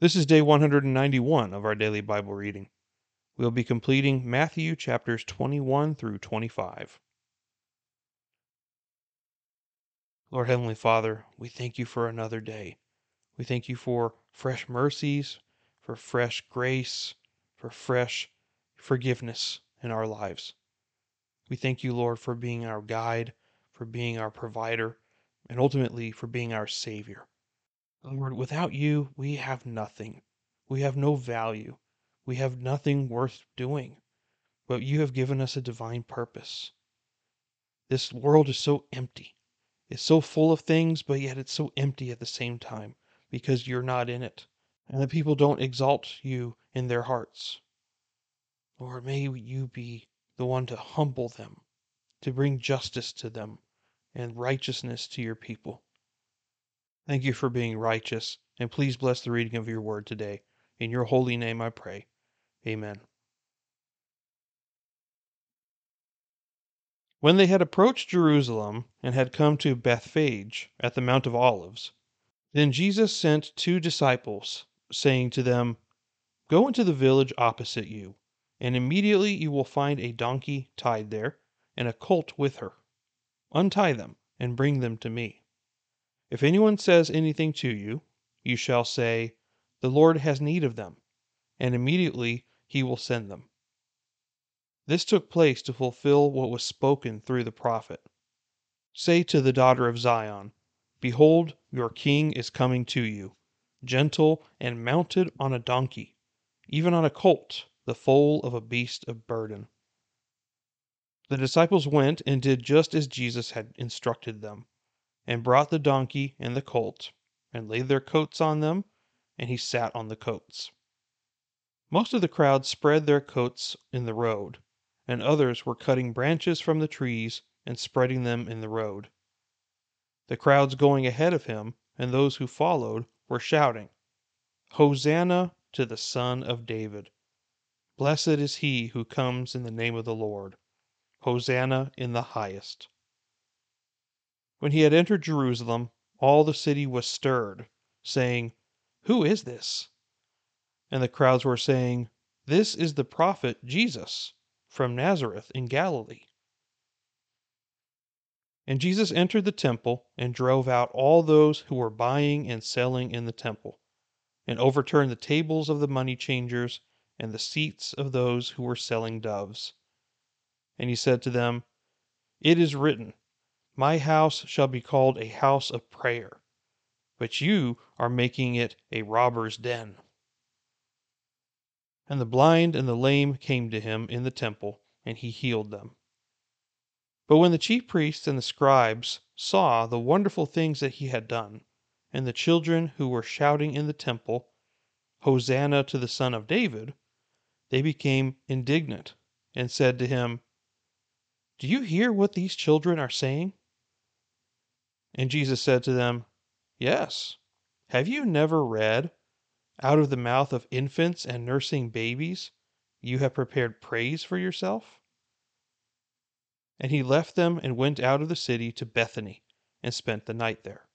This is day 191 of our daily Bible reading. We'll be completing Matthew chapters 21 through 25. Lord Heavenly Father, we thank you for another day. We thank you for fresh mercies, for fresh grace, for fresh forgiveness in our lives. We thank you, Lord, for being our guide, for being our provider, and ultimately for being our Savior. Lord, without you, we have nothing. We have no value. We have nothing worth doing. But you have given us a divine purpose. This world is so empty. It's so full of things, but yet it's so empty at the same time because you're not in it. And the people don't exalt you in their hearts. Lord, may you be the one to humble them, to bring justice to them, and righteousness to your people. Thank you for being righteous, and please bless the reading of your word today. In your holy name I pray. Amen. When they had approached Jerusalem and had come to Bethphage at the Mount of Olives, then Jesus sent two disciples, saying to them, Go into the village opposite you, and immediately you will find a donkey tied there, and a colt with her. Untie them, and bring them to me. If anyone says anything to you, you shall say, The Lord has need of them, and immediately he will send them. This took place to fulfill what was spoken through the prophet. Say to the daughter of Zion, Behold, your king is coming to you, gentle and mounted on a donkey, even on a colt, the foal of a beast of burden. The disciples went and did just as Jesus had instructed them and brought the donkey and the colt, and laid their coats on them, and he sat on the coats. Most of the crowd spread their coats in the road, and others were cutting branches from the trees and spreading them in the road. The crowds going ahead of him, and those who followed, were shouting, Hosanna to the Son of David! Blessed is he who comes in the name of the Lord! Hosanna in the highest! When he had entered Jerusalem, all the city was stirred, saying, Who is this? And the crowds were saying, This is the prophet Jesus from Nazareth in Galilee. And Jesus entered the temple and drove out all those who were buying and selling in the temple, and overturned the tables of the money changers and the seats of those who were selling doves. And he said to them, It is written, my house shall be called a house of prayer, but you are making it a robber's den. And the blind and the lame came to him in the temple, and he healed them. But when the chief priests and the scribes saw the wonderful things that he had done, and the children who were shouting in the temple, Hosanna to the Son of David, they became indignant and said to him, Do you hear what these children are saying? And Jesus said to them, Yes. Have you never read, Out of the mouth of infants and nursing babies, you have prepared praise for yourself? And he left them and went out of the city to Bethany, and spent the night there.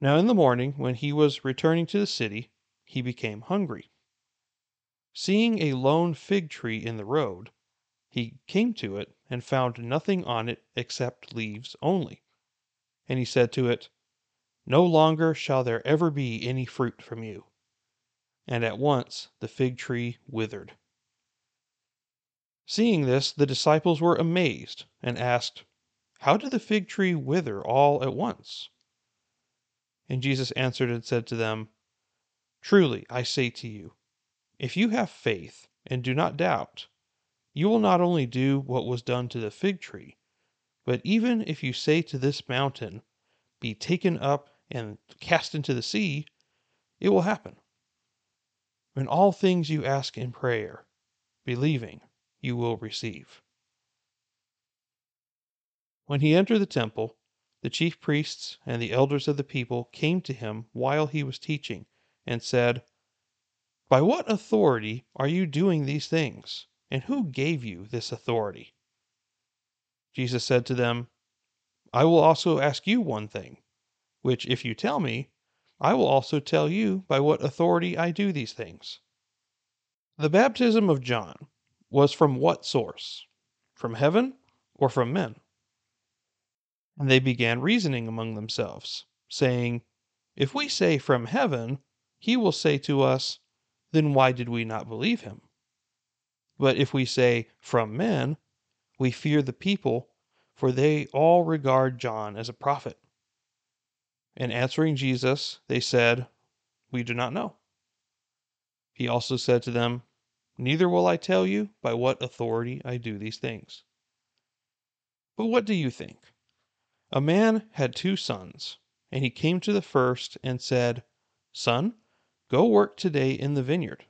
Now in the morning, when he was returning to the city, he became hungry. Seeing a lone fig tree in the road, he came to it and found nothing on it except leaves only. And he said to it, No longer shall there ever be any fruit from you. And at once the fig tree withered. Seeing this, the disciples were amazed, and asked, How did the fig tree wither all at once? And Jesus answered and said to them, Truly I say to you, if you have faith, and do not doubt, you will not only do what was done to the fig tree, but even if you say to this mountain, Be taken up and cast into the sea, it will happen. In all things you ask in prayer, believing, you will receive. When he entered the temple, the chief priests and the elders of the people came to him while he was teaching, and said, By what authority are you doing these things? And who gave you this authority? Jesus said to them, I will also ask you one thing, which if you tell me, I will also tell you by what authority I do these things. The baptism of John was from what source? From heaven or from men? And they began reasoning among themselves, saying, If we say from heaven, he will say to us, Then why did we not believe him? But if we say from men, we fear the people, for they all regard John as a prophet. And answering Jesus, they said, We do not know. He also said to them, Neither will I tell you by what authority I do these things. But what do you think? A man had two sons, and he came to the first and said, Son, go work today in the vineyard.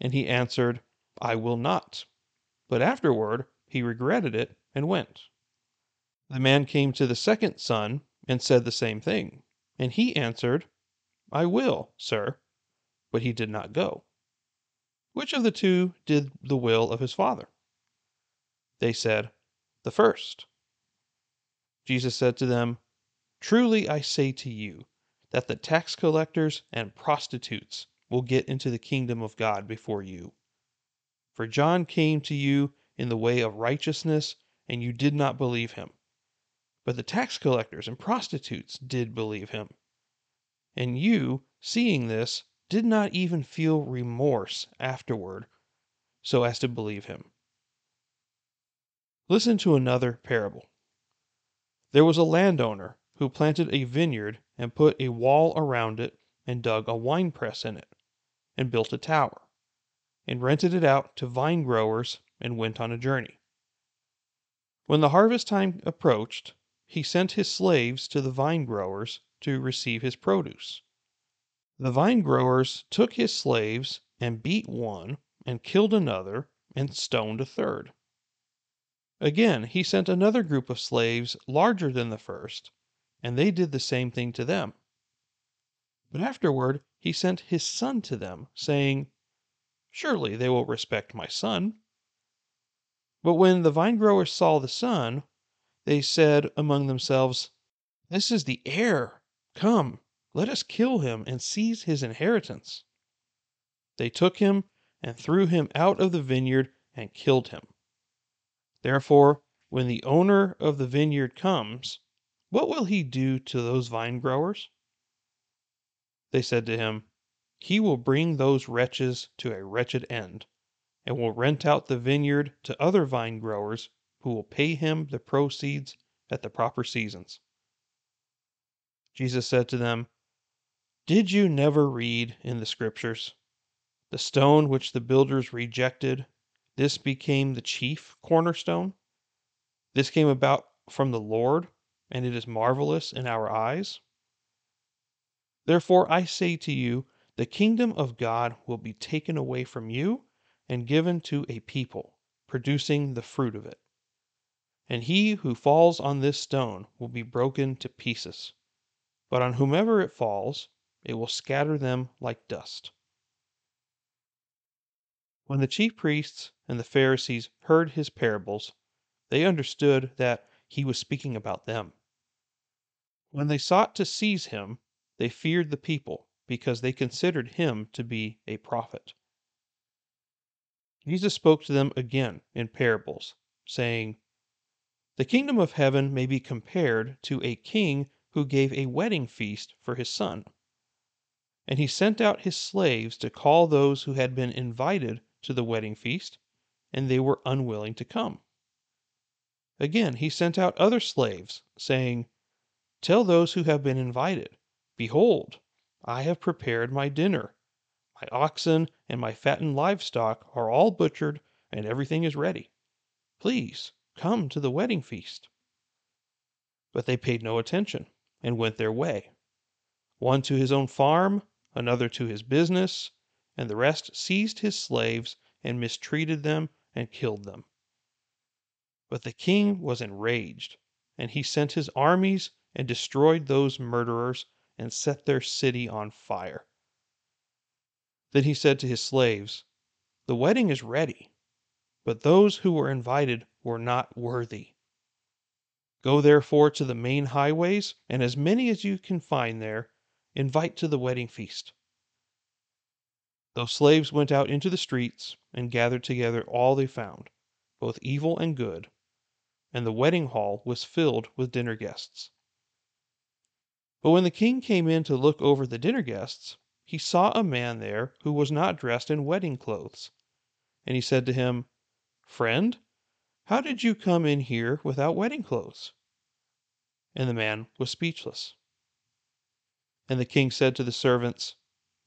And he answered, I will not. But afterward he regretted it and went. The man came to the second son and said the same thing. And he answered, I will, sir. But he did not go. Which of the two did the will of his father? They said, The first. Jesus said to them, Truly I say to you, that the tax collectors and prostitutes will get into the kingdom of God before you. For John came to you in the way of righteousness, and you did not believe him. But the tax collectors and prostitutes did believe him. And you, seeing this, did not even feel remorse afterward so as to believe him. Listen to another parable. There was a landowner who planted a vineyard and put a wall around it and dug a winepress in it and built a tower and rented it out to vine growers and went on a journey. When the harvest time approached, he sent his slaves to the vine growers to receive his produce. The vine growers took his slaves and beat one and killed another and stoned a third. Again, he sent another group of slaves larger than the first, and they did the same thing to them. But afterward he sent his son to them, saying, Surely they will respect my son. But when the vine growers saw the son, they said among themselves, This is the heir. Come, let us kill him and seize his inheritance. They took him and threw him out of the vineyard and killed him. Therefore, when the owner of the vineyard comes, what will he do to those vine growers? They said to him, he will bring those wretches to a wretched end, and will rent out the vineyard to other vine growers who will pay him the proceeds at the proper seasons. Jesus said to them, Did you never read in the Scriptures, The stone which the builders rejected, this became the chief cornerstone? This came about from the Lord, and it is marvelous in our eyes. Therefore I say to you, the kingdom of God will be taken away from you and given to a people, producing the fruit of it. And he who falls on this stone will be broken to pieces, but on whomever it falls, it will scatter them like dust. When the chief priests and the Pharisees heard his parables, they understood that he was speaking about them. When they sought to seize him, they feared the people because they considered him to be a prophet. Jesus spoke to them again in parables, saying, The kingdom of heaven may be compared to a king who gave a wedding feast for his son. And he sent out his slaves to call those who had been invited to the wedding feast, and they were unwilling to come. Again, he sent out other slaves, saying, Tell those who have been invited, Behold, I have prepared my dinner. My oxen and my fattened livestock are all butchered, and everything is ready. Please come to the wedding feast. But they paid no attention, and went their way, one to his own farm, another to his business, and the rest seized his slaves and mistreated them and killed them. But the king was enraged, and he sent his armies and destroyed those murderers and set their city on fire. Then he said to his slaves, The wedding is ready, but those who were invited were not worthy. Go therefore to the main highways, and as many as you can find there, invite to the wedding feast. Those slaves went out into the streets and gathered together all they found, both evil and good, and the wedding hall was filled with dinner guests. But when the king came in to look over the dinner guests, he saw a man there who was not dressed in wedding clothes. And he said to him, Friend, how did you come in here without wedding clothes? And the man was speechless. And the king said to the servants,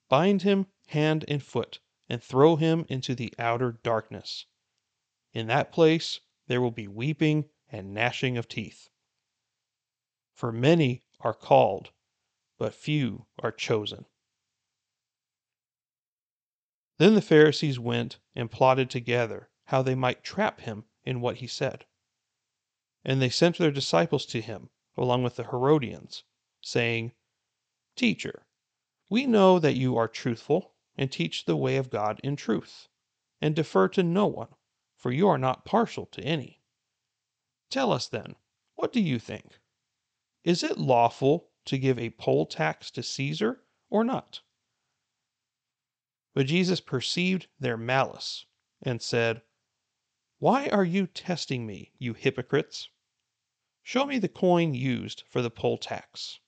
Bind him hand and foot, and throw him into the outer darkness. In that place there will be weeping and gnashing of teeth. For many are called, but few are chosen. Then the Pharisees went and plotted together how they might trap him in what he said. And they sent their disciples to him, along with the Herodians, saying, Teacher, we know that you are truthful and teach the way of God in truth, and defer to no one, for you are not partial to any. Tell us then, what do you think? Is it lawful to give a poll tax to Caesar or not? But Jesus perceived their malice and said, Why are you testing me, you hypocrites? Show me the coin used for the poll tax.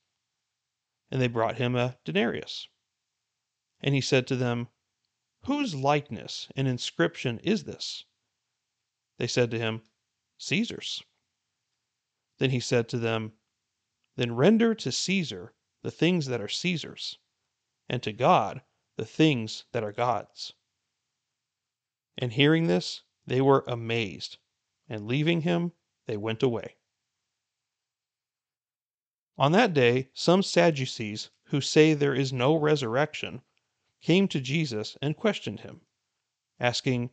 And they brought him a denarius. And he said to them, Whose likeness and inscription is this? They said to him, Caesar's. Then he said to them, Then render to Caesar the things that are Caesar's, and to God the things that are God's. And hearing this, they were amazed, and leaving him, they went away. On that day, some Sadducees, who say there is no resurrection, came to Jesus and questioned him, asking,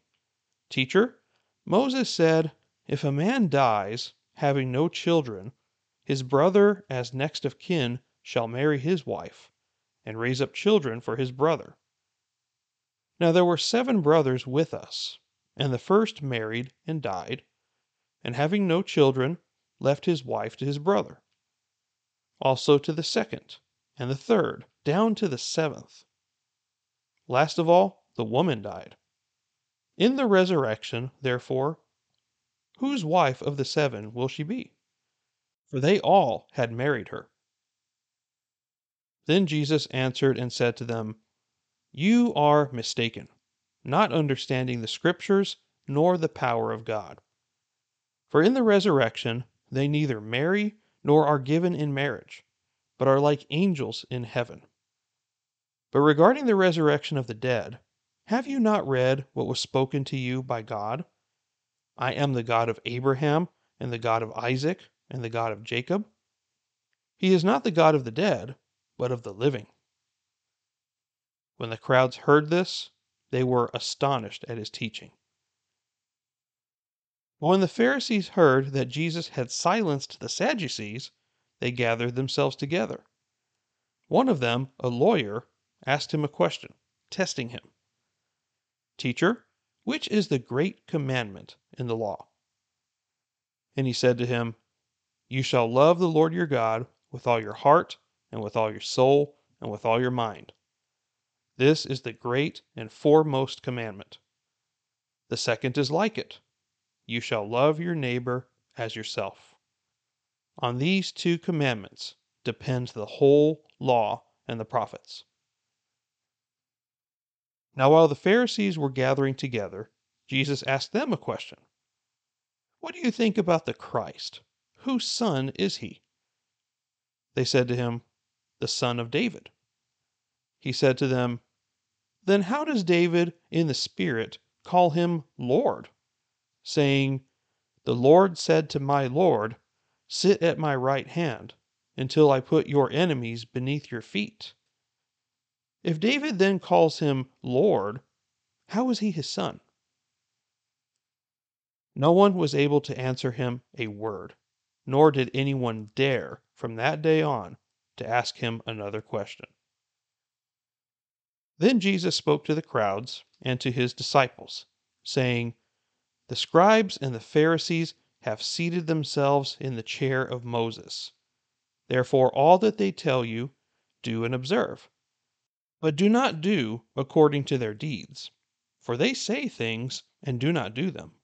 Teacher, Moses said, If a man dies, having no children, his brother as next of kin shall marry his wife, and raise up children for his brother. Now there were seven brothers with us, and the first married and died, and having no children, left his wife to his brother. Also to the second, and the third, down to the seventh. Last of all, the woman died. In the resurrection, therefore, Whose wife of the seven will she be? For they all had married her. Then Jesus answered and said to them, You are mistaken, not understanding the Scriptures nor the power of God. For in the resurrection they neither marry nor are given in marriage, but are like angels in heaven. But regarding the resurrection of the dead, have you not read what was spoken to you by God? I am the God of Abraham, and the God of Isaac, and the God of Jacob. He is not the God of the dead, but of the living. When the crowds heard this, they were astonished at his teaching. But when the Pharisees heard that Jesus had silenced the Sadducees, they gathered themselves together. One of them, a lawyer, asked him a question, testing him Teacher, which is the great commandment in the law? And he said to him, You shall love the Lord your God with all your heart, and with all your soul, and with all your mind. This is the great and foremost commandment. The second is like it You shall love your neighbor as yourself. On these two commandments depends the whole law and the prophets. Now, while the Pharisees were gathering together, Jesus asked them a question What do you think about the Christ? Whose son is he? They said to him, The son of David. He said to them, Then how does David in the Spirit call him Lord, saying, The Lord said to my Lord, Sit at my right hand until I put your enemies beneath your feet? If David then calls him Lord, how is he his son? No one was able to answer him a word, nor did anyone dare from that day on to ask him another question. Then Jesus spoke to the crowds and to his disciples, saying, The scribes and the Pharisees have seated themselves in the chair of Moses. Therefore, all that they tell you, do and observe. But do not do according to their deeds, for they say things and do not do them.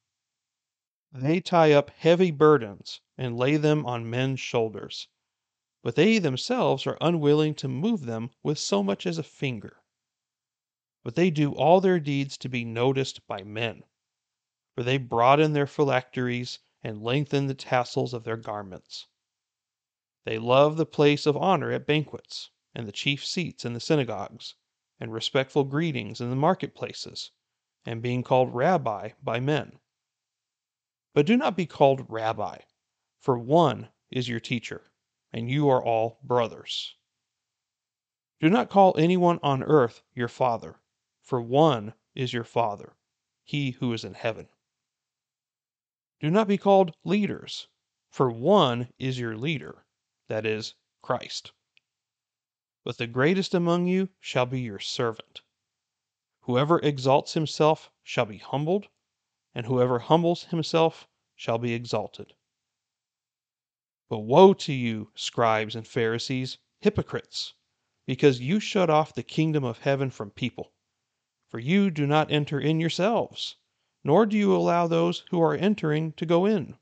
They tie up heavy burdens and lay them on men's shoulders, but they themselves are unwilling to move them with so much as a finger. But they do all their deeds to be noticed by men, for they broaden their phylacteries and lengthen the tassels of their garments. They love the place of honor at banquets, and the chief seats in the synagogues, and respectful greetings in the marketplaces, and being called Rabbi by men. But do not be called Rabbi, for one is your teacher, and you are all brothers. Do not call anyone on earth your father, for one is your Father, he who is in heaven. Do not be called leaders, for one is your leader, that is, Christ. But the greatest among you shall be your servant. Whoever exalts himself shall be humbled, and whoever humbles himself shall be exalted. But woe to you, scribes and Pharisees, hypocrites, because you shut off the kingdom of heaven from people. For you do not enter in yourselves, nor do you allow those who are entering to go in.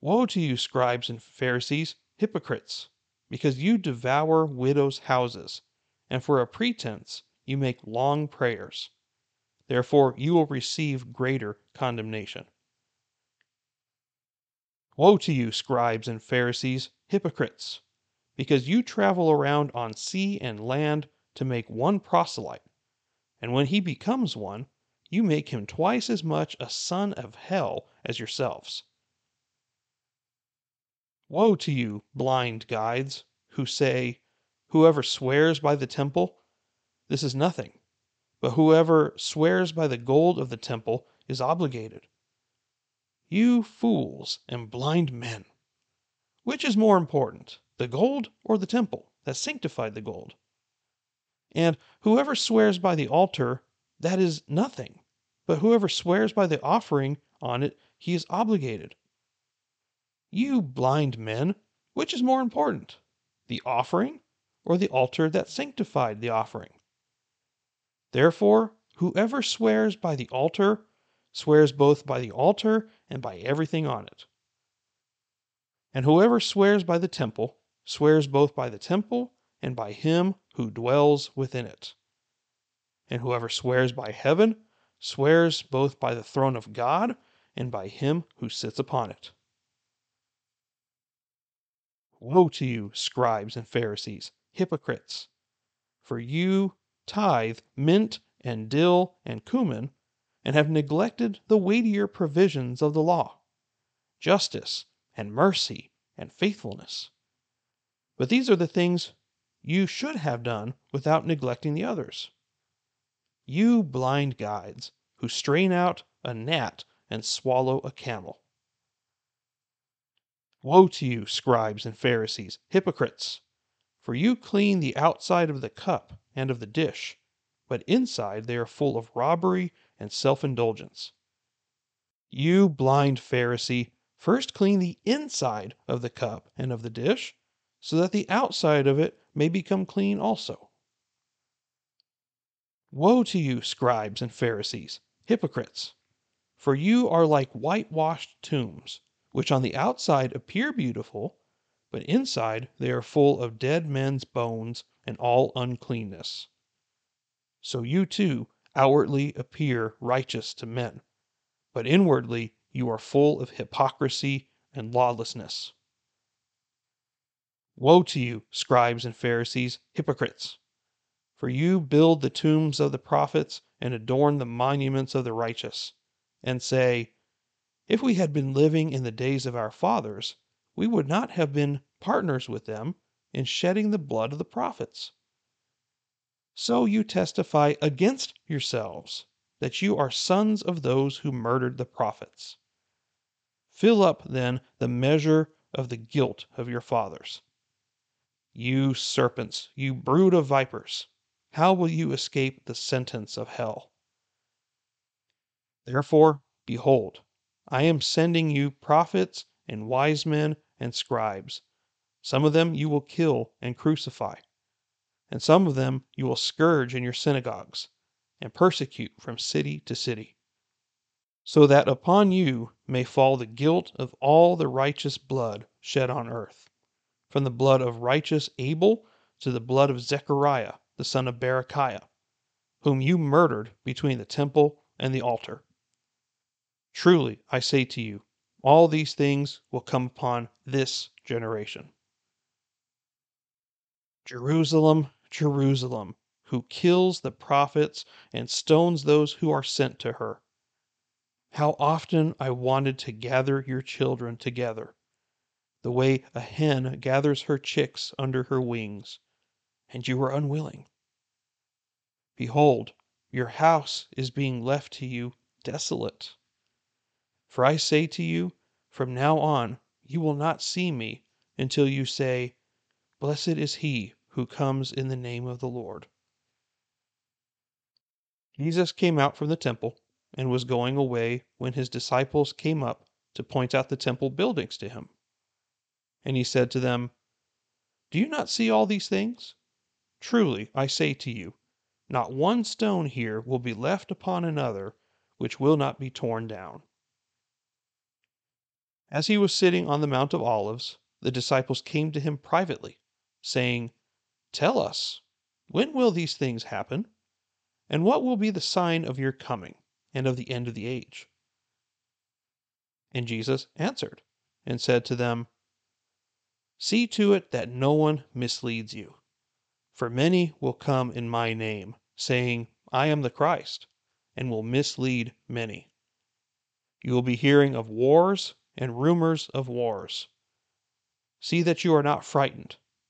Woe to you, scribes and Pharisees, hypocrites, because you devour widows' houses, and for a pretense you make long prayers. Therefore you will receive greater condemnation. Woe to you, scribes and Pharisees, hypocrites, because you travel around on sea and land to make one proselyte, and when he becomes one, you make him twice as much a son of hell as yourselves. Woe to you, blind guides, who say, Whoever swears by the temple, this is nothing, but whoever swears by the gold of the temple is obligated. You fools and blind men! Which is more important, the gold or the temple that sanctified the gold? And whoever swears by the altar, that is nothing, but whoever swears by the offering on it, he is obligated. You blind men, which is more important, the offering or the altar that sanctified the offering? Therefore, whoever swears by the altar swears both by the altar and by everything on it. And whoever swears by the temple swears both by the temple and by him who dwells within it. And whoever swears by heaven swears both by the throne of God and by him who sits upon it. Woe to you, scribes and Pharisees, hypocrites! For you tithe mint and dill and cumin, and have neglected the weightier provisions of the law justice and mercy and faithfulness. But these are the things you should have done without neglecting the others. You blind guides who strain out a gnat and swallow a camel. Woe to you, scribes and Pharisees, hypocrites! For you clean the outside of the cup and of the dish, but inside they are full of robbery and self indulgence. You blind Pharisee, first clean the inside of the cup and of the dish, so that the outside of it may become clean also. Woe to you, scribes and Pharisees, hypocrites! For you are like whitewashed tombs which on the outside appear beautiful, but inside they are full of dead men's bones and all uncleanness. So you too outwardly appear righteous to men, but inwardly you are full of hypocrisy and lawlessness. Woe to you, scribes and Pharisees, hypocrites! For you build the tombs of the prophets and adorn the monuments of the righteous, and say, if we had been living in the days of our fathers, we would not have been partners with them in shedding the blood of the prophets. So you testify against yourselves that you are sons of those who murdered the prophets. Fill up, then, the measure of the guilt of your fathers. You serpents, you brood of vipers, how will you escape the sentence of hell? Therefore, behold, I am sending you prophets and wise men and scribes. Some of them you will kill and crucify, and some of them you will scourge in your synagogues, and persecute from city to city, so that upon you may fall the guilt of all the righteous blood shed on earth, from the blood of righteous Abel to the blood of Zechariah the son of Berechiah, whom you murdered between the temple and the altar. Truly, I say to you, all these things will come upon this generation. Jerusalem, Jerusalem, who kills the prophets and stones those who are sent to her. How often I wanted to gather your children together, the way a hen gathers her chicks under her wings, and you were unwilling. Behold, your house is being left to you desolate. For I say to you, from now on you will not see me until you say, Blessed is he who comes in the name of the Lord. Jesus came out from the temple and was going away when his disciples came up to point out the temple buildings to him. And he said to them, Do you not see all these things? Truly, I say to you, not one stone here will be left upon another which will not be torn down. As he was sitting on the Mount of Olives, the disciples came to him privately, saying, Tell us, when will these things happen? And what will be the sign of your coming and of the end of the age? And Jesus answered and said to them, See to it that no one misleads you. For many will come in my name, saying, I am the Christ, and will mislead many. You will be hearing of wars and rumors of wars. See that you are not frightened,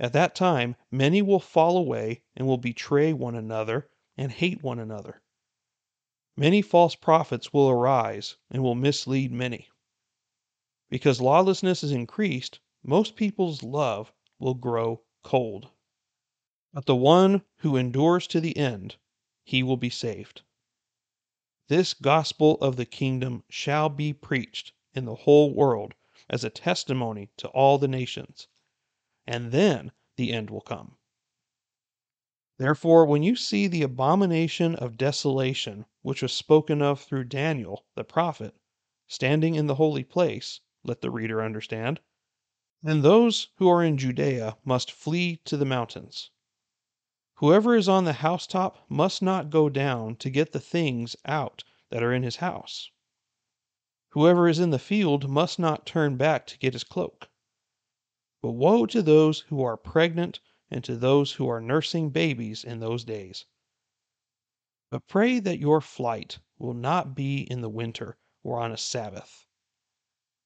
At that time, many will fall away and will betray one another and hate one another. Many false prophets will arise and will mislead many. Because lawlessness is increased, most people's love will grow cold. But the one who endures to the end, he will be saved. This gospel of the kingdom shall be preached in the whole world as a testimony to all the nations, and then the end will come. Therefore, when you see the abomination of desolation, which was spoken of through Daniel the prophet, standing in the holy place, let the reader understand, then those who are in Judea must flee to the mountains. Whoever is on the housetop must not go down to get the things out that are in his house. Whoever is in the field must not turn back to get his cloak. But woe to those who are pregnant and to those who are nursing babies in those days. But pray that your flight will not be in the winter or on a Sabbath.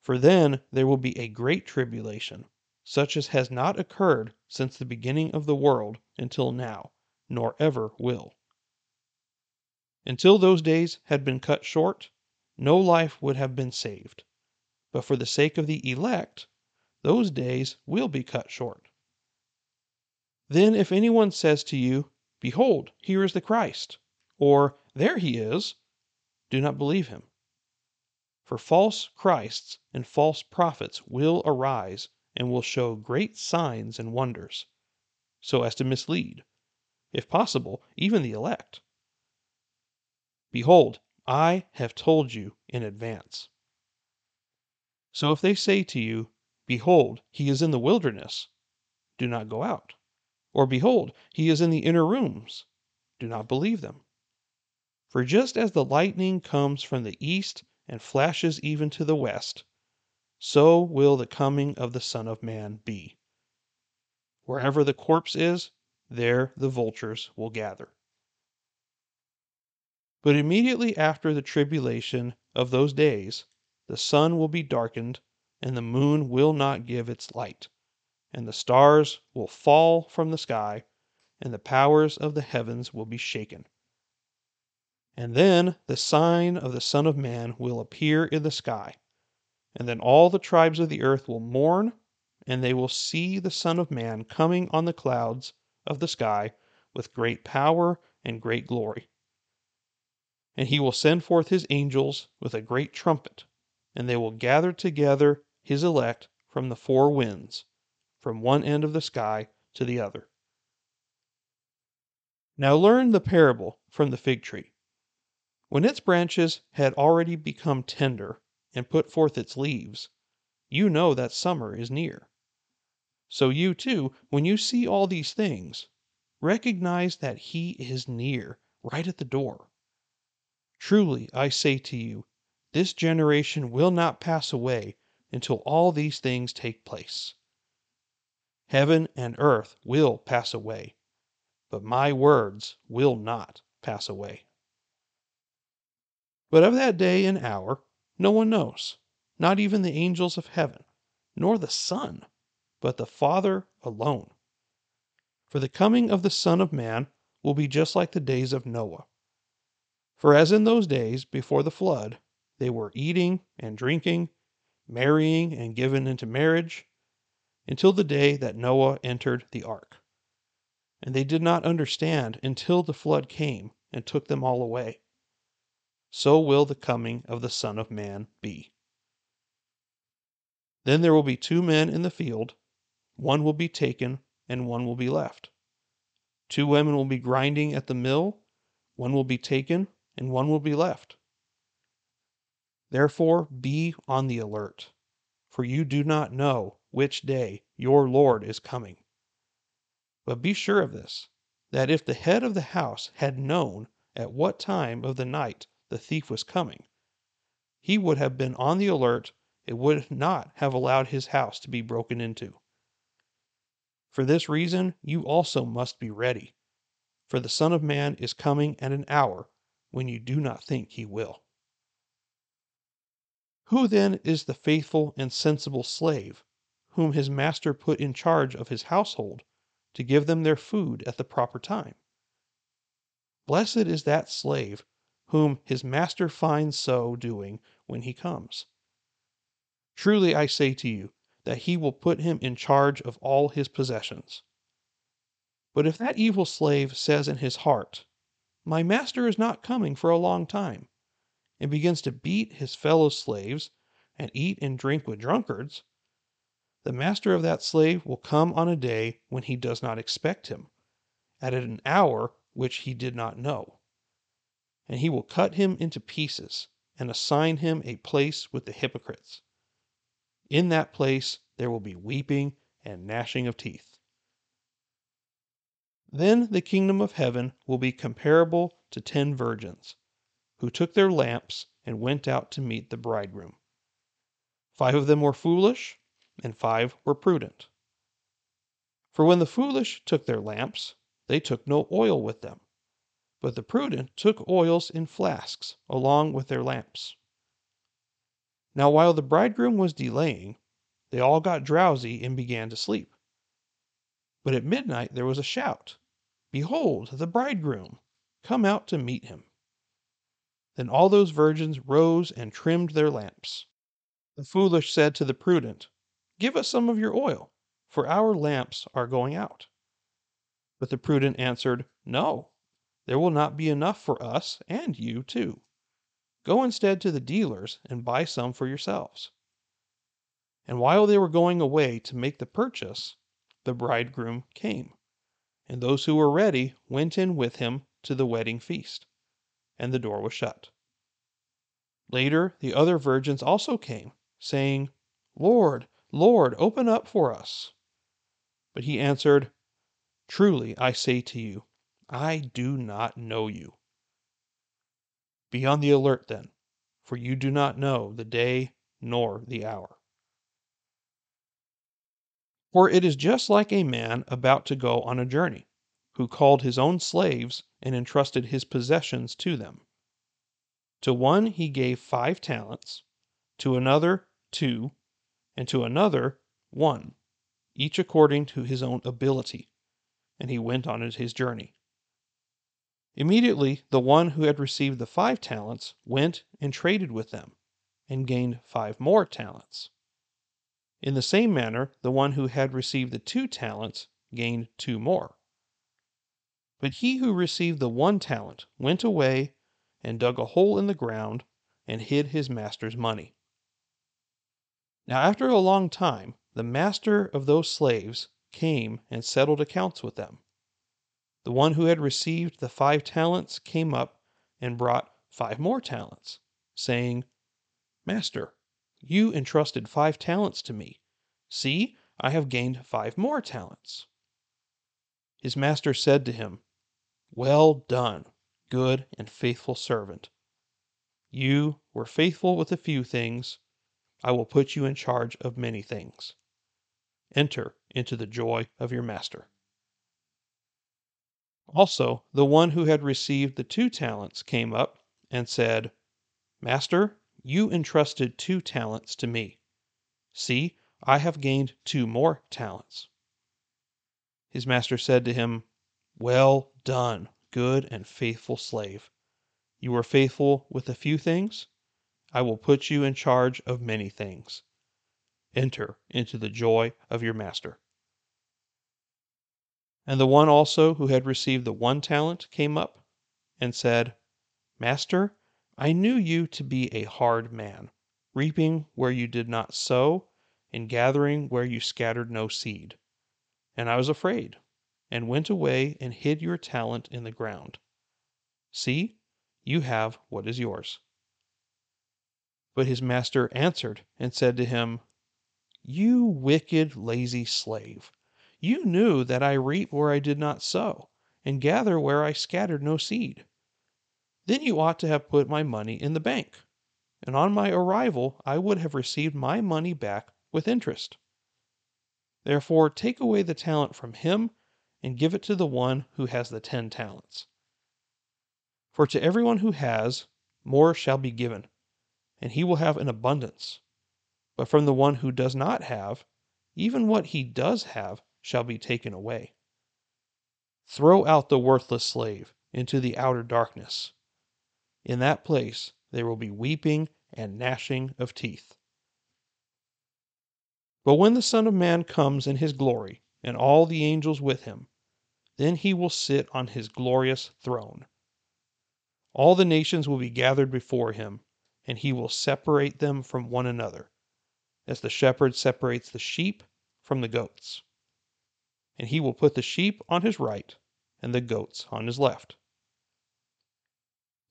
For then there will be a great tribulation, such as has not occurred since the beginning of the world until now, nor ever will. Until those days had been cut short, no life would have been saved. But for the sake of the elect, those days will be cut short. Then if anyone says to you, Behold, here is the Christ, or There he is, do not believe him. For false Christs and false prophets will arise and will show great signs and wonders, so as to mislead, if possible, even the elect. Behold, I have told you in advance. So if they say to you, Behold, he is in the wilderness, do not go out. Or, Behold, he is in the inner rooms, do not believe them. For just as the lightning comes from the east and flashes even to the west, so will the coming of the Son of Man be. Wherever the corpse is, there the vultures will gather. But immediately after the tribulation of those days, the sun will be darkened, and the moon will not give its light, and the stars will fall from the sky, and the powers of the heavens will be shaken. And then the sign of the Son of Man will appear in the sky, and then all the tribes of the earth will mourn, and they will see the Son of Man coming on the clouds of the sky with great power and great glory. And he will send forth his angels with a great trumpet, and they will gather together his elect from the four winds, from one end of the sky to the other. Now learn the parable from the fig tree. When its branches had already become tender and put forth its leaves, you know that summer is near. So you too, when you see all these things, recognize that he is near, right at the door. Truly, I say to you, this generation will not pass away until all these things take place. Heaven and earth will pass away, but my words will not pass away. But of that day and hour no one knows, not even the angels of heaven, nor the Son, but the Father alone. For the coming of the Son of Man will be just like the days of Noah. For as in those days before the flood, they were eating and drinking, marrying and given into marriage, until the day that Noah entered the ark. And they did not understand until the flood came and took them all away. So will the coming of the Son of Man be. Then there will be two men in the field, one will be taken and one will be left. Two women will be grinding at the mill, one will be taken and one will be left. Therefore be on the alert, for you do not know which day your Lord is coming. But be sure of this, that if the head of the house had known at what time of the night the thief was coming, he would have been on the alert and would not have allowed his house to be broken into. For this reason, you also must be ready, for the Son of Man is coming at an hour when you do not think he will. Who then is the faithful and sensible slave, whom his master put in charge of his household to give them their food at the proper time? Blessed is that slave whom his master finds so doing when he comes. Truly I say to you, that he will put him in charge of all his possessions. But if that evil slave says in his heart, My master is not coming for a long time, and begins to beat his fellow slaves and eat and drink with drunkards, the master of that slave will come on a day when he does not expect him, at an hour which he did not know. And he will cut him into pieces and assign him a place with the hypocrites. In that place there will be weeping and gnashing of teeth. Then the kingdom of heaven will be comparable to ten virgins who took their lamps and went out to meet the bridegroom. Five of them were foolish, and five were prudent. For when the foolish took their lamps, they took no oil with them, but the prudent took oils in flasks along with their lamps. Now while the bridegroom was delaying, they all got drowsy and began to sleep. But at midnight there was a shout Behold, the bridegroom! Come out to meet him. Then all those virgins rose and trimmed their lamps. The foolish said to the prudent, Give us some of your oil, for our lamps are going out. But the prudent answered, No, there will not be enough for us and you too. Go instead to the dealers and buy some for yourselves. And while they were going away to make the purchase, the bridegroom came, and those who were ready went in with him to the wedding feast and the door was shut. Later, the other virgins also came, saying, Lord, Lord, open up for us. But he answered, Truly I say to you, I do not know you. Be on the alert then, for you do not know the day nor the hour. For it is just like a man about to go on a journey who called his own slaves and entrusted his possessions to them. To one he gave five talents, to another two, and to another one, each according to his own ability, and he went on his journey. Immediately, the one who had received the five talents went and traded with them, and gained five more talents. In the same manner, the one who had received the two talents gained two more. But he who received the one talent went away and dug a hole in the ground and hid his master's money. Now, after a long time, the master of those slaves came and settled accounts with them. The one who had received the five talents came up and brought five more talents, saying, Master, you entrusted five talents to me. See, I have gained five more talents. His master said to him, Well done, good and faithful servant. You were faithful with a few things. I will put you in charge of many things. Enter into the joy of your master. Also, the one who had received the two talents came up and said, Master, you entrusted two talents to me. See, I have gained two more talents. His master said to him, Well done, good and faithful slave. You were faithful with a few things. I will put you in charge of many things. Enter into the joy of your master. And the one also who had received the one talent came up and said, Master, I knew you to be a hard man, reaping where you did not sow, and gathering where you scattered no seed. And I was afraid, and went away and hid your talent in the ground. See, you have what is yours. But his master answered and said to him, You wicked, lazy slave. You knew that I reap where I did not sow, and gather where I scattered no seed. Then you ought to have put my money in the bank, and on my arrival I would have received my money back with interest. Therefore, take away the talent from him and give it to the one who has the ten talents. For to everyone who has, more shall be given, and he will have an abundance. But from the one who does not have, even what he does have shall be taken away. Throw out the worthless slave into the outer darkness. In that place there will be weeping and gnashing of teeth. But when the Son of Man comes in his glory, and all the angels with him, then he will sit on his glorious throne. All the nations will be gathered before him, and he will separate them from one another, as the shepherd separates the sheep from the goats and he will put the sheep on his right and the goats on his left.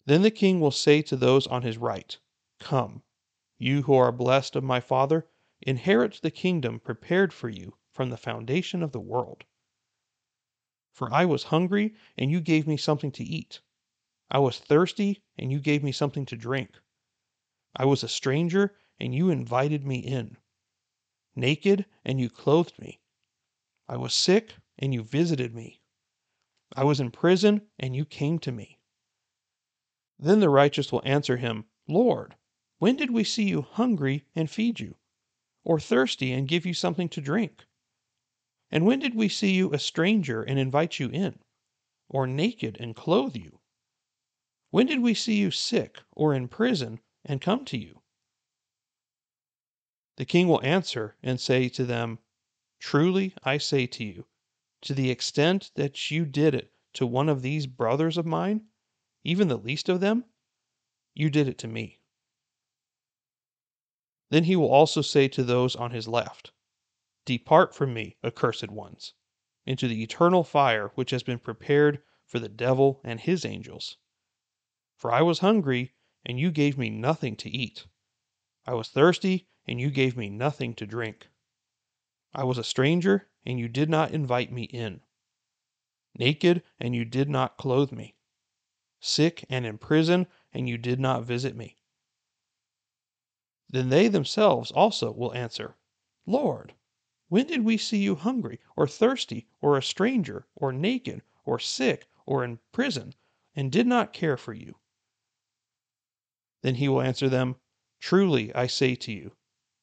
Then the king will say to those on his right, Come, you who are blessed of my Father, inherit the kingdom prepared for you from the foundation of the world. For I was hungry, and you gave me something to eat. I was thirsty, and you gave me something to drink. I was a stranger, and you invited me in. Naked, and you clothed me. I was sick, and you visited me. I was in prison, and you came to me. Then the righteous will answer him, Lord, when did we see you hungry and feed you, or thirsty and give you something to drink? And when did we see you a stranger and invite you in, or naked and clothe you? When did we see you sick or in prison and come to you? The king will answer and say to them, Truly I say to you, to the extent that you did it to one of these brothers of mine, even the least of them, you did it to me. Then he will also say to those on his left, Depart from me, accursed ones, into the eternal fire which has been prepared for the devil and his angels. For I was hungry, and you gave me nothing to eat. I was thirsty, and you gave me nothing to drink. I was a stranger, and you did not invite me in. Naked, and you did not clothe me. Sick and in prison, and you did not visit me. Then they themselves also will answer, Lord, when did we see you hungry, or thirsty, or a stranger, or naked, or sick, or in prison, and did not care for you? Then he will answer them, Truly I say to you,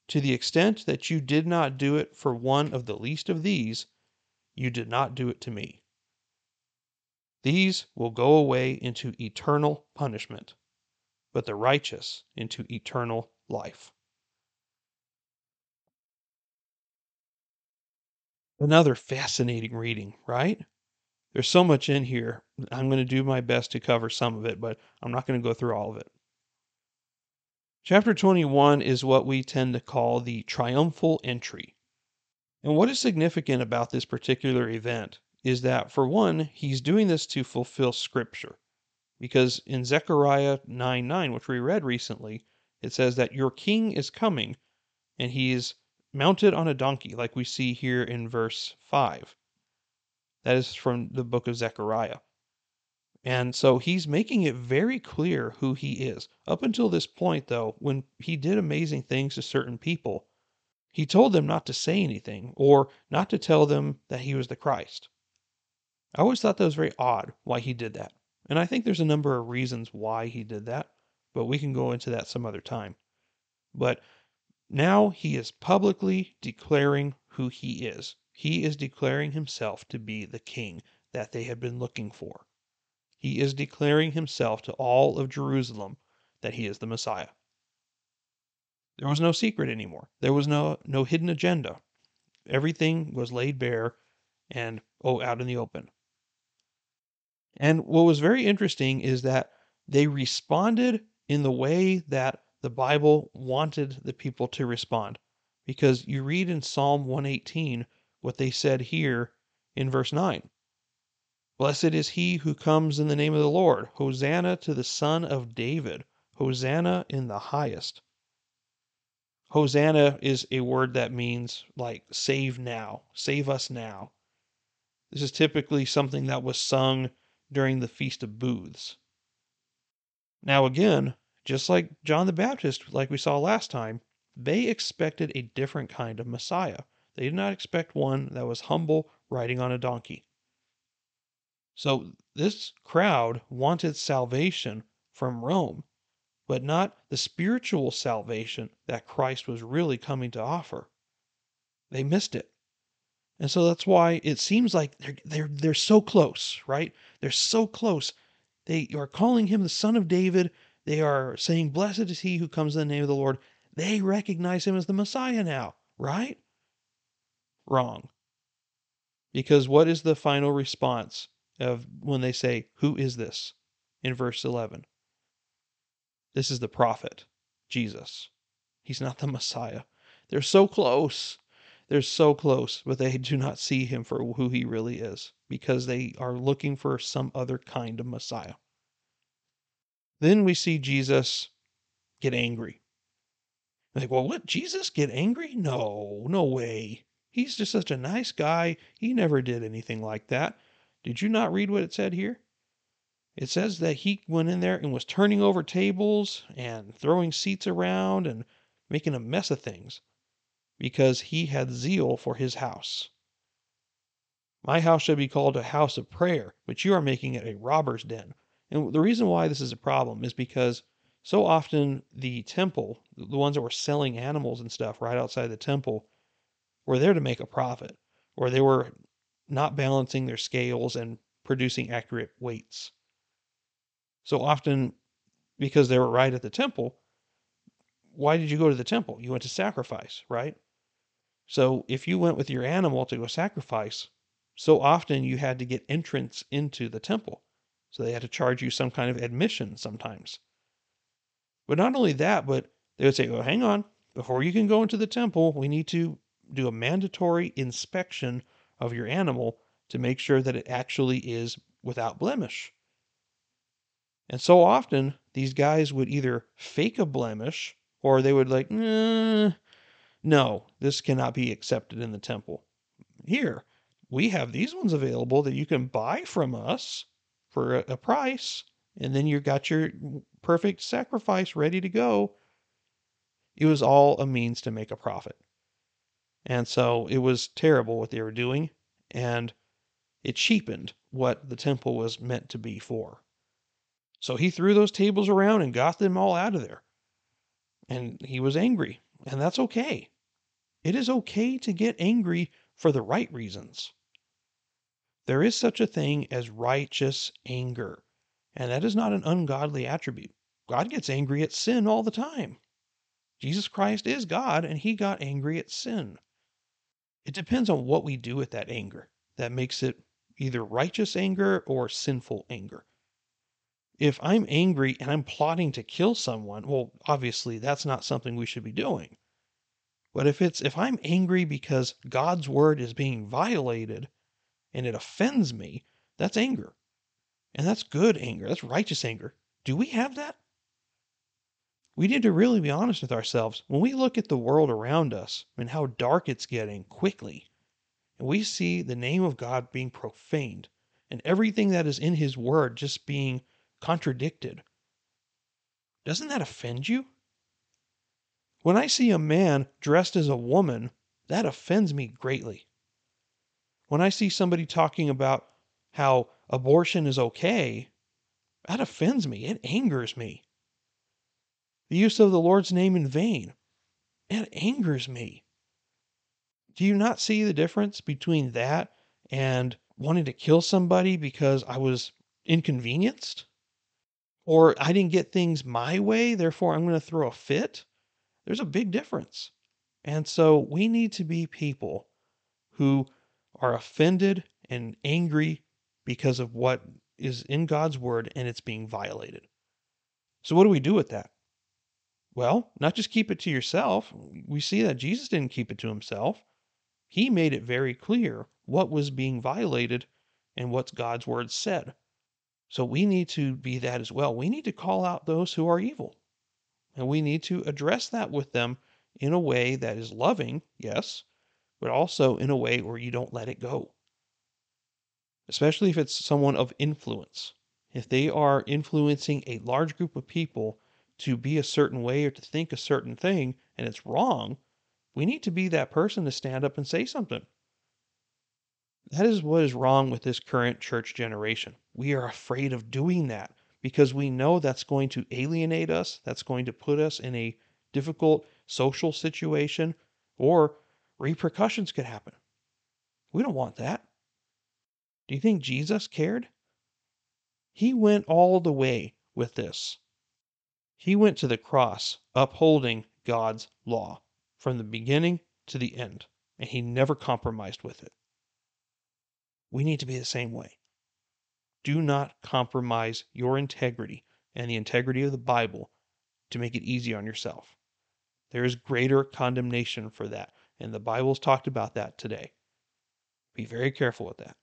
To the extent that you did not do it for one of the least of these, you did not do it to me. These will go away into eternal punishment, but the righteous into eternal life. Another fascinating reading, right? There's so much in here. I'm going to do my best to cover some of it, but I'm not going to go through all of it. Chapter 21 is what we tend to call the triumphal entry. And what is significant about this particular event is that, for one, he's doing this to fulfill scripture. Because in Zechariah 9 9, which we read recently, it says that your king is coming and he is mounted on a donkey, like we see here in verse 5. That is from the book of Zechariah. And so he's making it very clear who he is. Up until this point, though, when he did amazing things to certain people, he told them not to say anything or not to tell them that he was the Christ. I always thought that was very odd why he did that. And I think there's a number of reasons why he did that, but we can go into that some other time. But now he is publicly declaring who he is. He is declaring himself to be the king that they had been looking for. He is declaring himself to all of Jerusalem that he is the Messiah. There was no secret anymore. There was no no hidden agenda. Everything was laid bare and oh out in the open. And what was very interesting is that they responded in the way that the Bible wanted the people to respond. Because you read in Psalm 118 what they said here in verse 9 Blessed is he who comes in the name of the Lord. Hosanna to the Son of David. Hosanna in the highest. Hosanna is a word that means like save now, save us now. This is typically something that was sung during the Feast of Booths. Now, again, just like John the Baptist, like we saw last time, they expected a different kind of Messiah. They did not expect one that was humble, riding on a donkey. So this crowd wanted salvation from Rome, but not the spiritual salvation that Christ was really coming to offer. They missed it. And so that's why it seems like they're they're they're so close, right? They're so close. They are calling him the son of David, they are saying, Blessed is he who comes in the name of the Lord. They recognize him as the Messiah now, right? Wrong. Because what is the final response of when they say, Who is this? in verse 11? This is the prophet, Jesus. He's not the Messiah. They're so close. They're so close, but they do not see him for who he really is because they are looking for some other kind of Messiah. Then we see Jesus get angry. Like, well, what? Jesus get angry? No, no way. He's just such a nice guy. He never did anything like that. Did you not read what it said here? It says that he went in there and was turning over tables and throwing seats around and making a mess of things because he had zeal for his house. My house shall be called a house of prayer, but you are making it a robber's den. And the reason why this is a problem is because so often the temple, the ones that were selling animals and stuff right outside the temple, were there to make a profit, or they were not balancing their scales and producing accurate weights. So often, because they were right at the temple, why did you go to the temple? You went to sacrifice, right? So if you went with your animal to go sacrifice, so often you had to get entrance into the temple. So they had to charge you some kind of admission sometimes. But not only that, but they would say, oh, hang on, before you can go into the temple, we need to do a mandatory inspection of your animal to make sure that it actually is without blemish. And so often, these guys would either fake a blemish or they would like, no, this cannot be accepted in the temple. Here, we have these ones available that you can buy from us for a, a price, and then you got your perfect sacrifice ready to go. It was all a means to make a profit. And so it was terrible what they were doing, and it cheapened what the temple was meant to be for. So he threw those tables around and got them all out of there. And he was angry. And that's okay. It is okay to get angry for the right reasons. There is such a thing as righteous anger, and that is not an ungodly attribute. God gets angry at sin all the time. Jesus Christ is God, and he got angry at sin. It depends on what we do with that anger that makes it either righteous anger or sinful anger. If I'm angry and I'm plotting to kill someone, well, obviously that's not something we should be doing. But if it's if I'm angry because God's word is being violated and it offends me, that's anger. And that's good anger. That's righteous anger. Do we have that? We need to really be honest with ourselves. When we look at the world around us and how dark it's getting quickly, and we see the name of God being profaned and everything that is in his word just being contradicted, doesn't that offend you? When I see a man dressed as a woman, that offends me greatly. When I see somebody talking about how abortion is okay, that offends me. It angers me the use of the Lord's name in vain. It angers me. Do you not see the difference between that and wanting to kill somebody because I was inconvenienced? Or I didn't get things my way, therefore I'm going to throw a fit? There's a big difference. And so we need to be people who are offended and angry because of what is in God's word and it's being violated. So, what do we do with that? Well, not just keep it to yourself. We see that Jesus didn't keep it to himself. He made it very clear what was being violated and what God's word said. So we need to be that as well. We need to call out those who are evil. And we need to address that with them in a way that is loving, yes, but also in a way where you don't let it go. Especially if it's someone of influence. If they are influencing a large group of people to be a certain way or to think a certain thing and it's wrong, we need to be that person to stand up and say something. That is what is wrong with this current church generation. We are afraid of doing that because we know that's going to alienate us, that's going to put us in a difficult social situation, or repercussions could happen. We don't want that. Do you think Jesus cared? He went all the way with this. He went to the cross upholding God's law from the beginning to the end, and he never compromised with it. We need to be the same way. Do not compromise your integrity and the integrity of the Bible to make it easy on yourself. There is greater condemnation for that, and the Bible's talked about that today. Be very careful with that.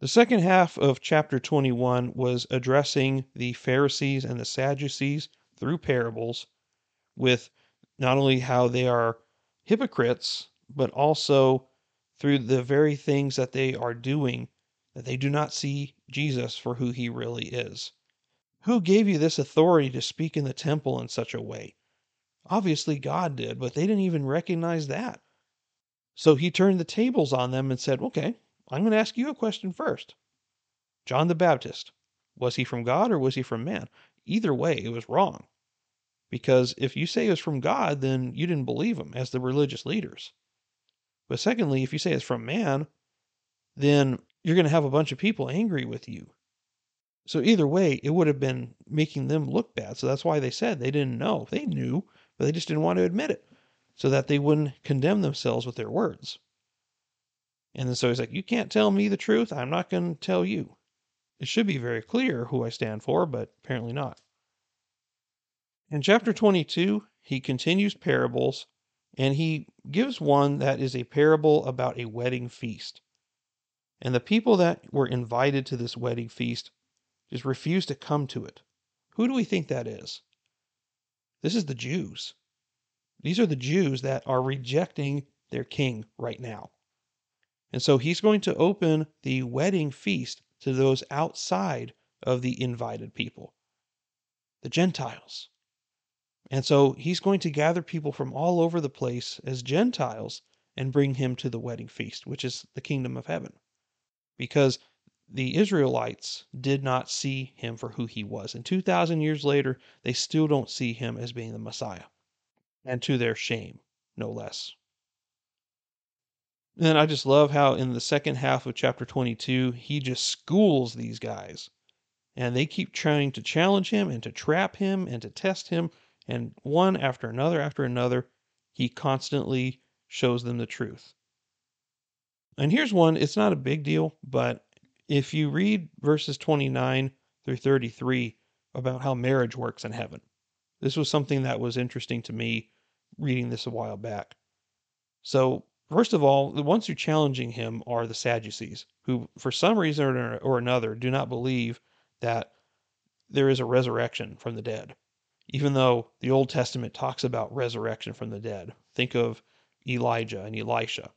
The second half of chapter 21 was addressing the Pharisees and the Sadducees through parables with not only how they are hypocrites, but also through the very things that they are doing that they do not see Jesus for who he really is. Who gave you this authority to speak in the temple in such a way? Obviously, God did, but they didn't even recognize that. So he turned the tables on them and said, Okay, I'm going to ask you a question first. John the Baptist, was he from God or was he from man? Either way, it was wrong. Because if you say it was from God, then you didn't believe him as the religious leaders. But secondly, if you say it's from man, then you're going to have a bunch of people angry with you. So either way, it would have been making them look bad. So that's why they said they didn't know. They knew, but they just didn't want to admit it so that they wouldn't condemn themselves with their words. And so he's like, You can't tell me the truth. I'm not going to tell you. It should be very clear who I stand for, but apparently not. In chapter 22, he continues parables and he gives one that is a parable about a wedding feast. And the people that were invited to this wedding feast just refused to come to it. Who do we think that is? This is the Jews. These are the Jews that are rejecting their king right now. And so he's going to open the wedding feast to those outside of the invited people, the Gentiles. And so he's going to gather people from all over the place as Gentiles and bring him to the wedding feast, which is the kingdom of heaven. Because the Israelites did not see him for who he was. And 2,000 years later, they still don't see him as being the Messiah. and to their shame, no less. And I just love how in the second half of chapter 22, he just schools these guys. And they keep trying to challenge him and to trap him and to test him. And one after another after another, he constantly shows them the truth. And here's one, it's not a big deal, but if you read verses 29 through 33 about how marriage works in heaven, this was something that was interesting to me reading this a while back. So, first of all, the ones who are challenging him are the Sadducees, who, for some reason or another, do not believe that there is a resurrection from the dead, even though the Old Testament talks about resurrection from the dead. Think of Elijah and Elisha.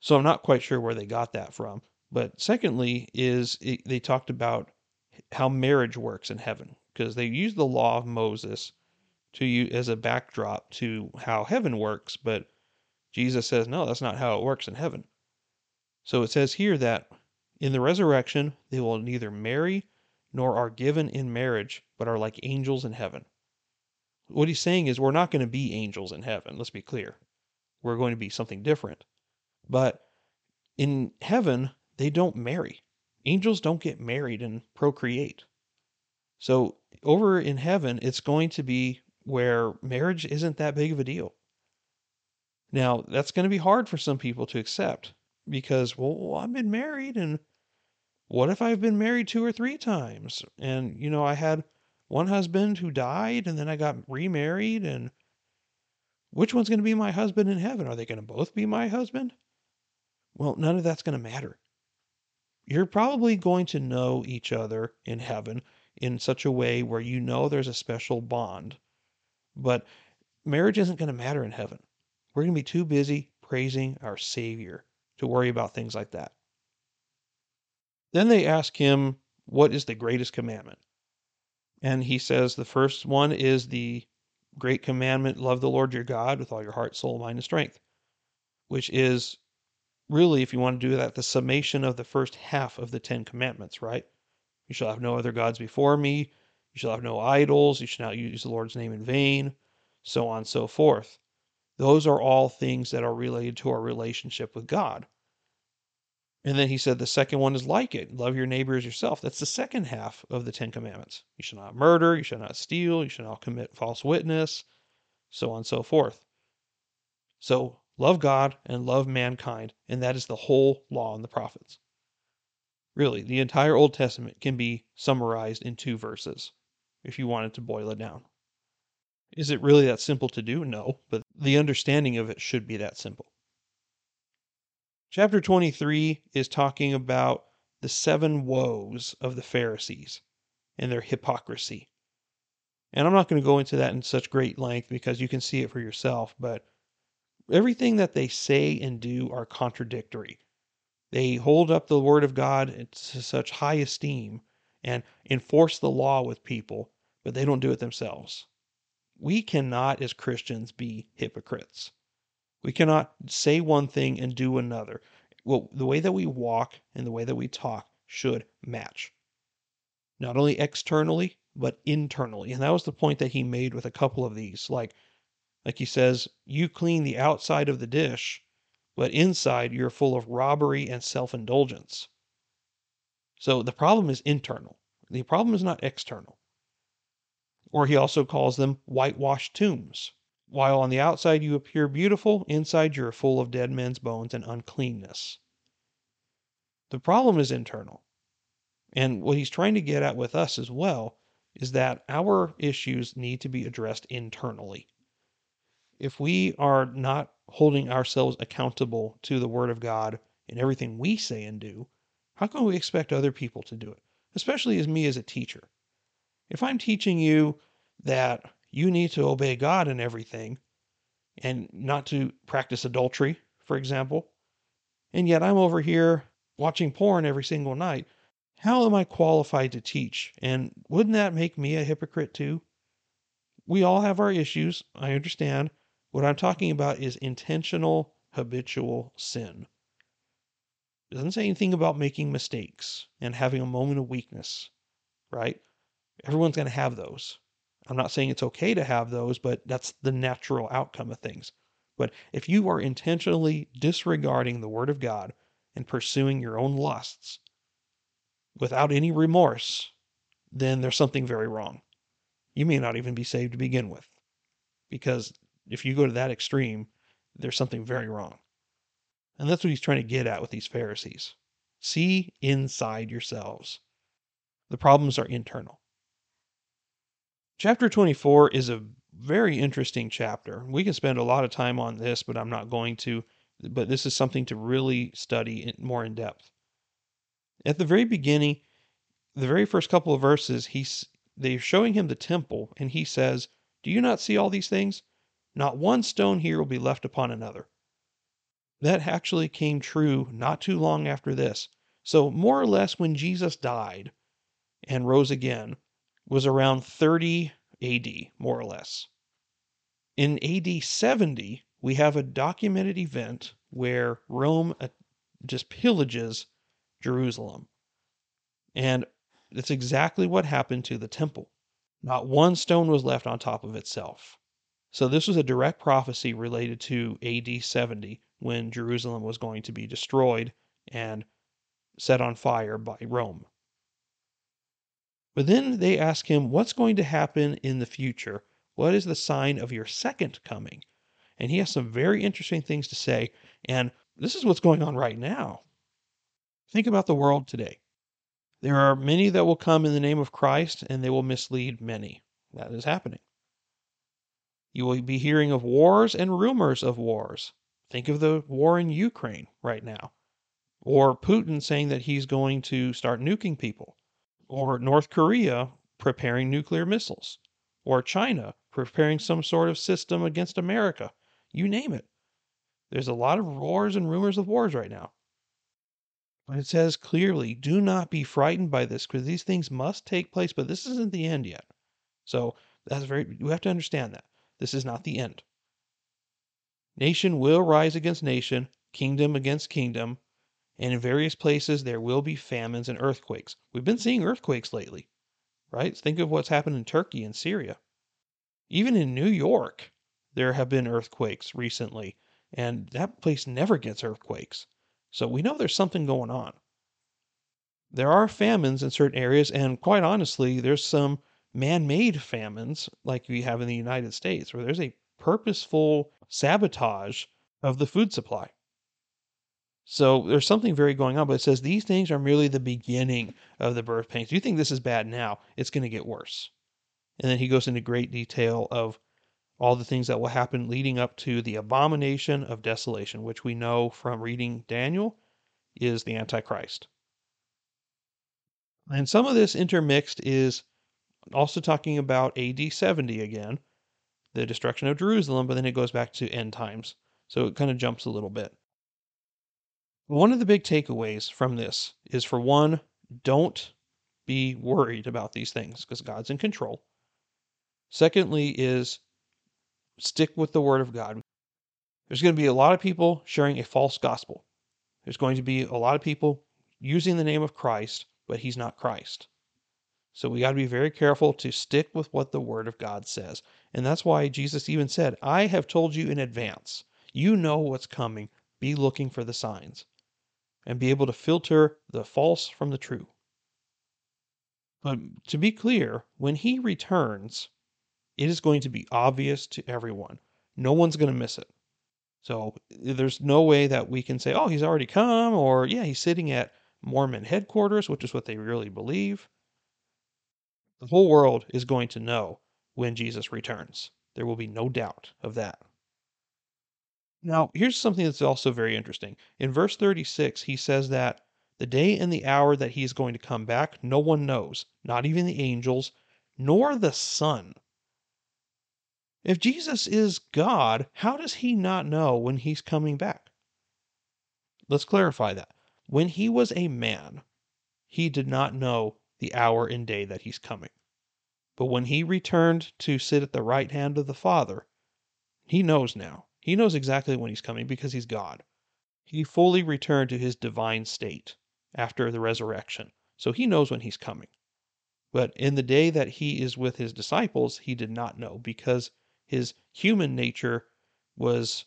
So I'm not quite sure where they got that from. But secondly, is it, they talked about how marriage works in heaven because they use the law of Moses to you as a backdrop to how heaven works, but Jesus says no, that's not how it works in heaven. So it says here that in the resurrection they will neither marry nor are given in marriage, but are like angels in heaven. What he's saying is we're not going to be angels in heaven, let's be clear. We're going to be something different. But in heaven, they don't marry. Angels don't get married and procreate. So over in heaven, it's going to be where marriage isn't that big of a deal. Now, that's going to be hard for some people to accept because, well, I've been married and what if I've been married two or three times? And, you know, I had one husband who died and then I got remarried and which one's going to be my husband in heaven? Are they going to both be my husband? Well, none of that's going to matter. You're probably going to know each other in heaven in such a way where you know there's a special bond. But marriage isn't going to matter in heaven. We're going to be too busy praising our Savior to worry about things like that. Then they ask him, What is the greatest commandment? And he says, The first one is the great commandment love the Lord your God with all your heart, soul, mind, and strength, which is really, if you want to do that, the summation of the first half of the Ten Commandments, right? You shall have no other gods before me. You shall have no idols. You shall not use the Lord's name in vain. So on and so forth. Those are all things that are related to our relationship with God. And then he said the second one is like it love your neighbor as yourself. That's the second half of the Ten Commandments. You shall not murder. You shall not steal. You shall not commit false witness. So on and so forth. So Love God and love mankind, and that is the whole law and the prophets. Really, the entire Old Testament can be summarized in two verses, if you wanted to boil it down. Is it really that simple to do? No, but the understanding of it should be that simple. Chapter 23 is talking about the seven woes of the Pharisees and their hypocrisy. And I'm not going to go into that in such great length because you can see it for yourself, but everything that they say and do are contradictory. They hold up the word of God eh, to such high esteem and enforce the law with people, but they don't do it themselves. We cannot, as Christians, be hypocrites. We cannot say one thing and do another. Well, the way that we walk and the way that we talk should match. Not only externally, but internally. And that was the point that he made with a couple of these. Like, like he says, you clean the outside of the dish, but inside you're full of robbery and self indulgence. So the problem is internal. The problem is not external. Or he also calls them whitewashed tombs. While on the outside you appear beautiful, inside you're full of dead men's bones and uncleanness. The problem is internal. And what he's trying to get at with us as well is that our issues need to be addressed internally if we are not holding ourselves accountable to the Word of God in everything we say and do, how can we expect other people to do it? Especially as me as a teacher. If I'm teaching you that you need to obey God in everything and not to practice adultery, for example, and yet I'm over here watching porn every single night, how am I qualified to teach? And wouldn't that make me a hypocrite too? We all have our issues, I understand, what I'm talking about is intentional habitual sin. It doesn't say anything about making mistakes and having a moment of weakness, right? Everyone's going to have those. I'm not saying it's okay to have those, but that's the natural outcome of things. But if you are intentionally disregarding the word of God and pursuing your own lusts without any remorse, then there's something very wrong. You may not even be saved to begin with. Because if you go to that extreme, there's something very wrong. And that's what he's trying to get at with these Pharisees. See inside yourselves. The problems are internal. Chapter 24 is a very interesting chapter. We can spend a lot of time on this, but I'm not going to. But this is something to really study more in depth. At the very beginning, the very first couple of verses, he's they're showing him the temple, and he says, Do you not see all these things? Not one stone here will be left upon another. That actually came true not too long after this. So, more or less, when Jesus died and rose again, was around 30 AD, more or less. In AD 70, we have a documented event where Rome uh, just pillages Jerusalem. And that's exactly what happened to the temple. Not one stone was left on top of itself. So, this was a direct prophecy related to AD 70 when Jerusalem was going to be destroyed and set on fire by Rome. But then they ask him, What's going to happen in the future? What is the sign of your second coming? And he has some very interesting things to say. And this is what's going on right now. Think about the world today. There are many that will come in the name of Christ and they will mislead many. That is happening. You will be hearing of wars and rumors of wars. Think of the war in Ukraine right now. Or Putin saying that he's going to start nuking people or North Korea preparing nuclear missiles, or China preparing some sort of system against America. You name it. There's a lot of wars and rumors of wars right now. But it says clearly, do not be frightened by this because these things must take place, but this isn't the end yet. So that's very, you have to understand that. This is not the end. Nation will rise against nation, kingdom against kingdom, and in various places, there will be famines and earthquakes. We've been seeing earthquakes lately, right? Think of what's happened in Turkey and Syria. Even in New York, there have been earthquakes recently, and that place never gets earthquakes. So we know there's something going on. There are famines in certain areas, and quite honestly, there's some man made famines like we have in the United States, where there's a purposeful sabotage of the food supply. So there's something very going on, but it says these things are merely the beginning of the birth pains. You think this is bad now, it's going to get worse. And then he goes into great detail of all the things that will happen leading up to the abomination of desolation, which we know from reading Daniel is the Antichrist. And some of this intermixed is also talking about AD 70 again, the destruction of Jerusalem, but then it goes back to end times. So it kind of jumps a little bit. One of the big takeaways from this is for one, don't be worried about these things because God's in control. Secondly, is stick with the word of God. There's going to be a lot of people sharing a false gospel. There's going to be a lot of people using the name of Christ, but he's not Christ. So we got to be very careful to stick with what the word of God says. And that's why Jesus even said, I have told you in advance. You know what's coming. Be looking for the signs and be able to filter the false from the true. But to be clear, when he returns, it is going to be obvious to everyone. No one's going to miss it. So there's no way that we can say, oh, he's already come, or yeah, he's sitting at Mormon headquarters, which is what they really believe. The whole world is going to know when Jesus returns. There will be no doubt of that. Now, here's something that's also very interesting. In verse 36, he says that the day and the hour that he is going to come back, no one knows, not even the angels, nor the Son. If Jesus is God, how does he not know when he's coming back? Let's clarify that. When he was a man, he did not know the hour and day that he's coming. But when he returned to sit at the right hand of the Father, he knows now. He knows exactly when he's coming because he's God. He fully returned to his divine state after the resurrection. So he knows when he's coming. But in the day that he is with his disciples, he did not know because his human nature was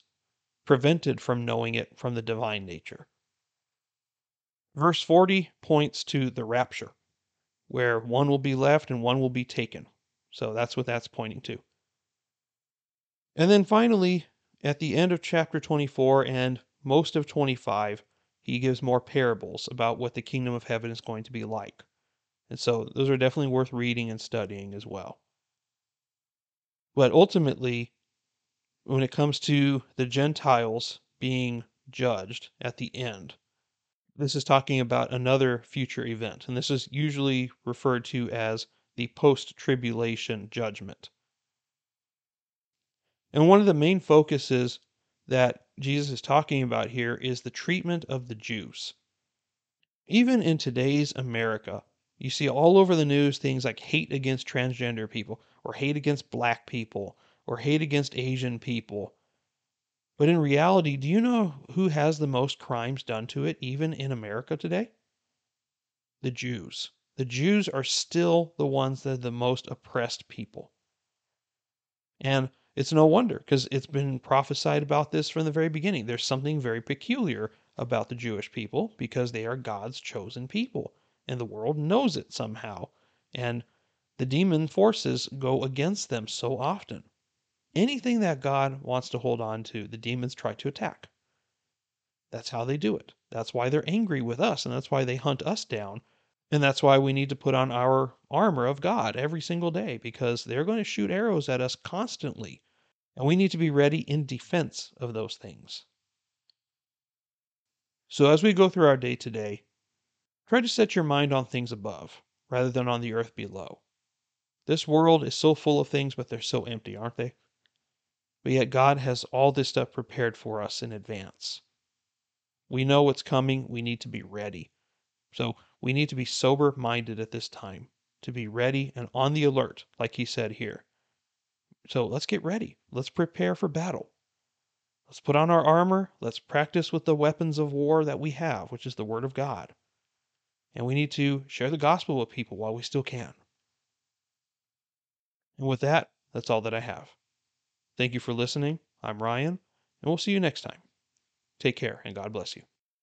prevented from knowing it from the divine nature. Verse 40 points to the rapture, where one will be left and one will be taken. So that's what that's pointing to. And then finally, at the end of chapter 24 and most of 25, he gives more parables about what the kingdom of heaven is going to be like. And so those are definitely worth reading and studying as well. But ultimately, when it comes to the Gentiles being judged at the end, this is talking about another future event. And this is usually referred to as the post tribulation judgment. And one of the main focuses that Jesus is talking about here is the treatment of the Jews. Even in today's America, you see all over the news things like hate against transgender people, or hate against black people, or hate against Asian people. But in reality, do you know who has the most crimes done to it, even in America today? The Jews. The Jews are still the ones that are the most oppressed people. And it's no wonder because it's been prophesied about this from the very beginning. There's something very peculiar about the Jewish people because they are God's chosen people and the world knows it somehow. And the demon forces go against them so often. Anything that God wants to hold on to, the demons try to attack. That's how they do it. That's why they're angry with us, and that's why they hunt us down. And that's why we need to put on our armor of God every single day, because they're going to shoot arrows at us constantly. And we need to be ready in defense of those things. So as we go through our day today, Try to set your mind on things above, rather than on the earth below. This world is so full of things, but they're so empty, aren't they? But yet God has all this stuff prepared for us in advance. We know what's coming. We need to be ready. So we need to be sober minded at this time, to be ready and on the alert, like he said here. So let's get ready. Let's prepare for battle. Let's put on our armor. Let's practice with the weapons of war that we have, which is the Word of God and we need to share the gospel with people while we still can. And with that, that's all that I have. Thank you for listening. I'm Ryan, and we'll see you next time. Take care, and God bless you.